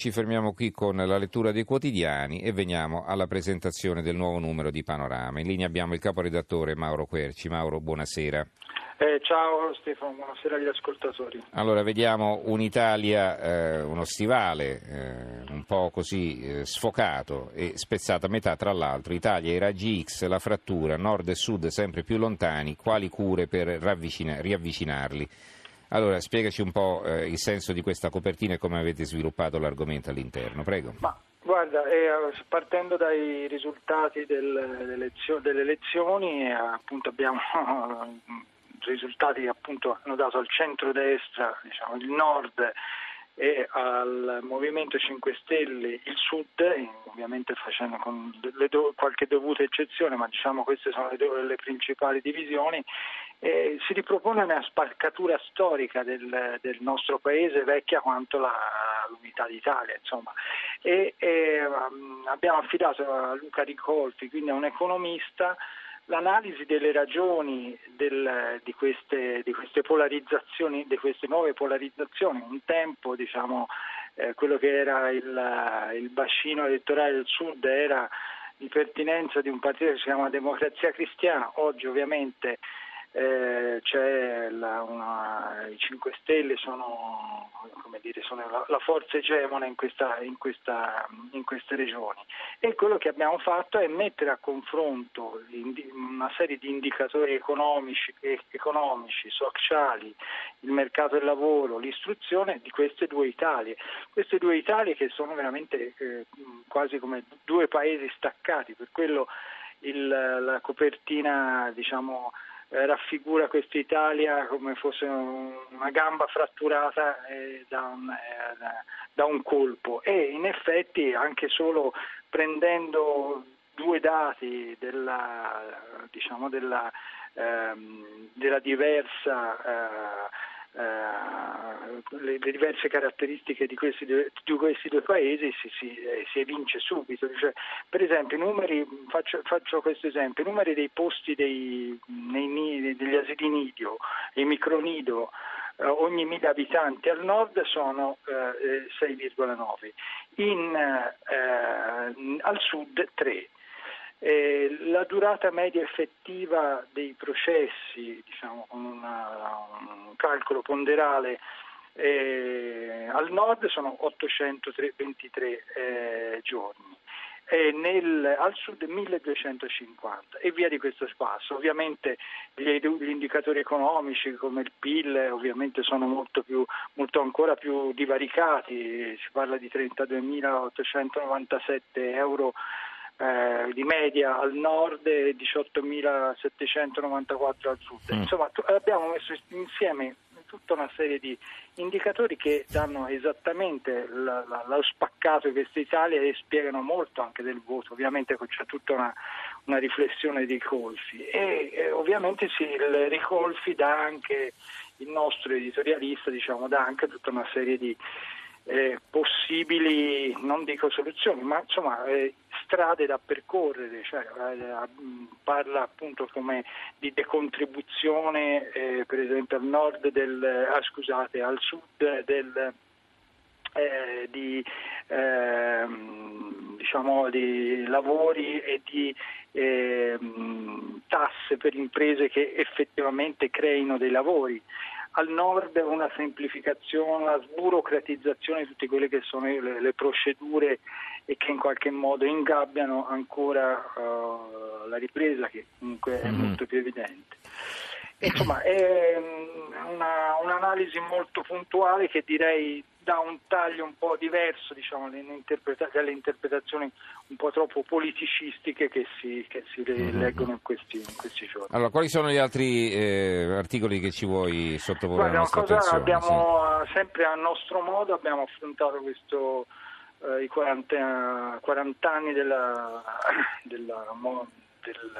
Ci fermiamo qui con la lettura dei quotidiani e veniamo alla presentazione del nuovo numero di Panorama. In linea abbiamo il caporedattore Mauro Querci. Mauro, buonasera. Eh, ciao Stefano, buonasera agli ascoltatori. Allora, vediamo un'Italia, eh, uno stivale eh, un po' così eh, sfocato e spezzato a metà tra l'altro. Italia, i raggi X, la frattura, nord e sud sempre più lontani, quali cure per riavvicinarli? Allora, spiegaci un po' eh, il senso di questa copertina e come avete sviluppato l'argomento all'interno, prego. Ma guarda, eh, partendo dai risultati del, delle elezioni, eh, appunto abbiamo risultati che appunto hanno dato al centro-destra, diciamo, il nord e al Movimento 5 Stelle il Sud, ovviamente facendo con do, qualche dovuta eccezione, ma diciamo queste sono le, le principali divisioni, eh, si ripropone una spaccatura storica del, del, nostro paese vecchia quanto la, l'unità d'Italia. Insomma. E, e um, abbiamo affidato a Luca Ricolfi, quindi a un economista, l'analisi delle ragioni del, di, queste, di, queste, polarizzazioni, di queste nuove polarizzazioni. Un tempo, diciamo, eh, quello che era il, il bacino elettorale del Sud era di pertinenza di un partito che si chiama Democrazia Cristiana, oggi ovviamente eh, la, una, i 5 Stelle sono, dire, sono la, la, forza egemone in, questa, in, questa, in, queste regioni. E quello che abbiamo fatto è mettere a confronto una serie di indicatori economici, economici sociali, il mercato del lavoro, l'istruzione di queste due Italie, queste due Italie che sono veramente eh, quasi come due paesi staccati, per quello il, la copertina diciamo, eh, raffigura questa Italia come fosse una gamba fratturata eh, da, un, eh, da, un, colpo. E in effetti anche solo prendendo due dati della, diciamo della, ehm, della diversa le, le, diverse caratteristiche di questi due, di questi due paesi si, si, eh, si, evince subito. Cioè, per esempio, numeri, faccio, faccio, questo esempio, i numeri dei posti dei, nei, degli asili nido e micronido eh, ogni mille abitanti al nord sono eh, 6,9, in, eh, al sud 3. Eh, la durata media effettiva dei processi, diciamo, con una, un calcolo ponderale, eh, al nord sono 823 eh, giorni. Nel, al sud 1250 e via di questo spazio. Ovviamente gli, gli, indicatori economici come il PIL ovviamente sono molto, più, molto ancora più divaricati, si parla di 32.897 euro eh, di media al nord e 18.794 al sud. Mm. Insomma, abbiamo messo insieme tutta una serie di indicatori che danno esattamente la, la, lo spaccato di questa Italia e spiegano molto anche del voto. Ovviamente c'è tutta una, una riflessione di Ricolfi e, e ovviamente sì, il Ricolfi dà anche il nostro editorialista diciamo, dà anche tutta una serie di eh, possibili, non dico soluzioni, ma insomma eh, strade da percorrere, cioè, eh, parla appunto come di decontribuzione eh, per esempio al nord del, ah, scusate, al sud del, eh, di, ehm, diciamo, di lavori e di ehm, tasse per imprese che effettivamente creino dei lavori al nord una semplificazione, una sburocratizzazione di tutte quelle che sono le, le procedure e che in qualche modo ingabbiano ancora uh, la ripresa che comunque è mm-hmm. molto più evidente. Insomma, è una, un'analisi molto puntuale che direi dà un taglio un po' diverso diciamo, dalle interpretazioni un po' troppo politicistiche che si, che si mm-hmm. leggono in questi, in questi, giorni. Allora, quali sono gli altri eh, articoli che ci vuoi sottoporre Guarda, Abbiamo sì. sempre a nostro modo abbiamo affrontato questo, eh, i 40, 40 anni della, della, del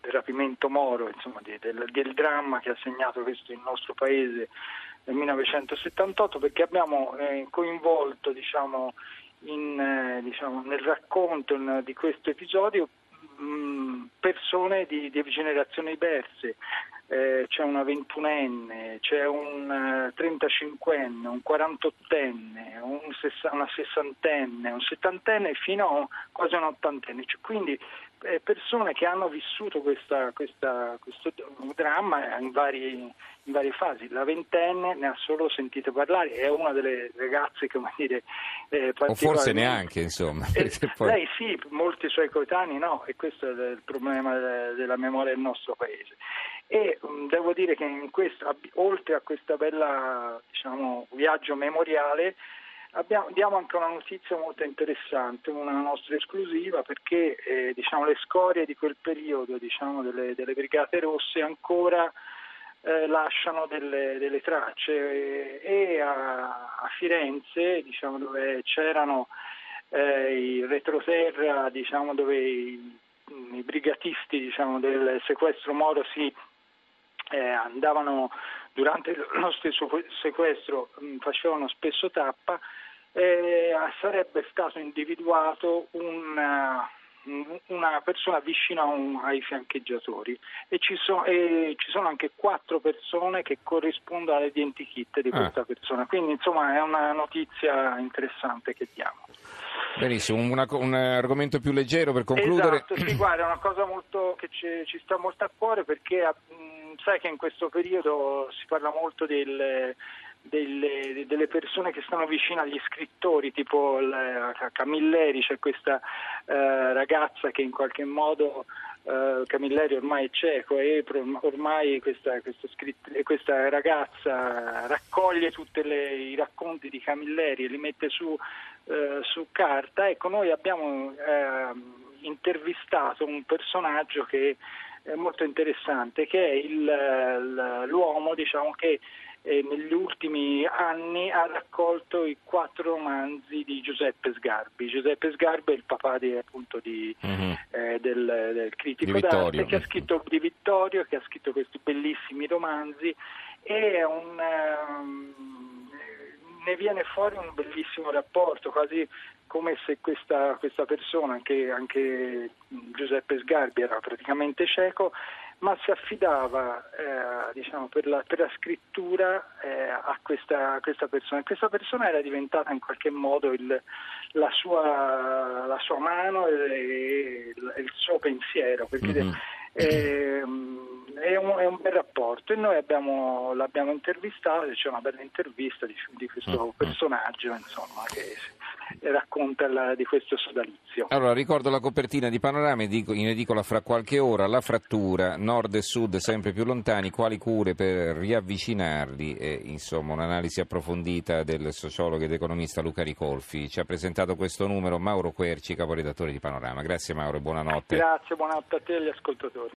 del rapimento Moro, insomma, di, del, del, dramma che ha segnato questo il nostro paese nel 1978, perché abbiamo eh, coinvolto diciamo, in, eh, diciamo, nel racconto in, di questo episodio mh, persone di, di generazioni diverse, eh, c'è una ventunenne, c'è un 35enne, un 48enne, un sessa, una sessantenne, un settantenne fino a quasi un ottantenne. Cioè, quindi eh, persone che hanno vissuto questa, questa, questo dramma in, vari, in, varie fasi. La ventenne ne ha solo sentito parlare, è una delle ragazze, come dire, eh, O forse neanche, insomma. Eh, poi... Lei sì, molti suoi coetanei no, e questo è il problema della memoria del nostro paese. E um, devo dire che questo, oltre a questo bella diciamo, viaggio memoriale, Abbiamo, diamo anche una notizia molto interessante, una nostra esclusiva, perché eh, diciamo, le scorie di quel periodo diciamo, delle, delle, Brigate Rosse ancora eh, lasciano delle, delle tracce. E, e a, a, Firenze, diciamo, dove c'erano eh, i retroterra, diciamo, dove i, i brigatisti diciamo, del sequestro Moro si eh, andavano durante lo stesso sequestro mh, facevano spesso tappa, eh, sarebbe stato individuato una, una persona vicina un, ai fiancheggiatori e ci, so, e ci, sono anche quattro persone che corrispondono all'identikit di ah. questa ah. persona, quindi insomma è una notizia interessante che diamo. Benissimo, una, un argomento più leggero per concludere. Esatto, sì, guarda, è una cosa molto, che ci, ci, sta molto a cuore perché mh, sai che in questo periodo si parla molto del delle, delle, persone che stanno vicine agli scrittori, tipo il, Camilleri, c'è questa eh, ragazza che in qualche modo Uh, Camilleri ormai è cieco e ormai questa, questa, scritt- questa ragazza raccoglie tutti i racconti di Camilleri e li mette su, uh, su carta. Ecco, noi abbiamo uh, intervistato un personaggio che è molto interessante, che è il, l'uomo diciamo, che eh, negli ultimi anni ha raccolto i quattro romanzi di Giuseppe Sgarbi. Giuseppe Sgarbi è il papà di, appunto, di, mm-hmm. eh, del, del, critico di d'arte che ha scritto di Vittorio, che ha scritto questi bellissimi romanzi e un, um, ne viene fuori un bellissimo rapporto, quasi come se questa, questa persona, anche, anche Giuseppe Sgarbi era praticamente cieco, ma si affidava eh, diciamo, per, la, per, la, scrittura eh, a, questa, a, questa, persona. Questa persona era diventata in qualche modo il, la, sua, la, sua, mano e il, il suo pensiero, perché mm-hmm. eh, è, un, è, un, bel rapporto e noi abbiamo, l'abbiamo intervistato, c'è una bella intervista di, di questo mm-hmm. personaggio insomma, che racconta la, di questo sodalizio. Allora, ricordo la copertina di Panorama in edicola fra qualche ora, la frattura, nord e sud sempre più lontani, quali cure per riavvicinarli e insomma un'analisi approfondita del sociologo ed economista Luca Ricolfi. Ci ha presentato questo numero Mauro Querci, caporedattore di Panorama. Grazie Mauro e buonanotte. Grazie, buonanotte a te e agli ascoltatori.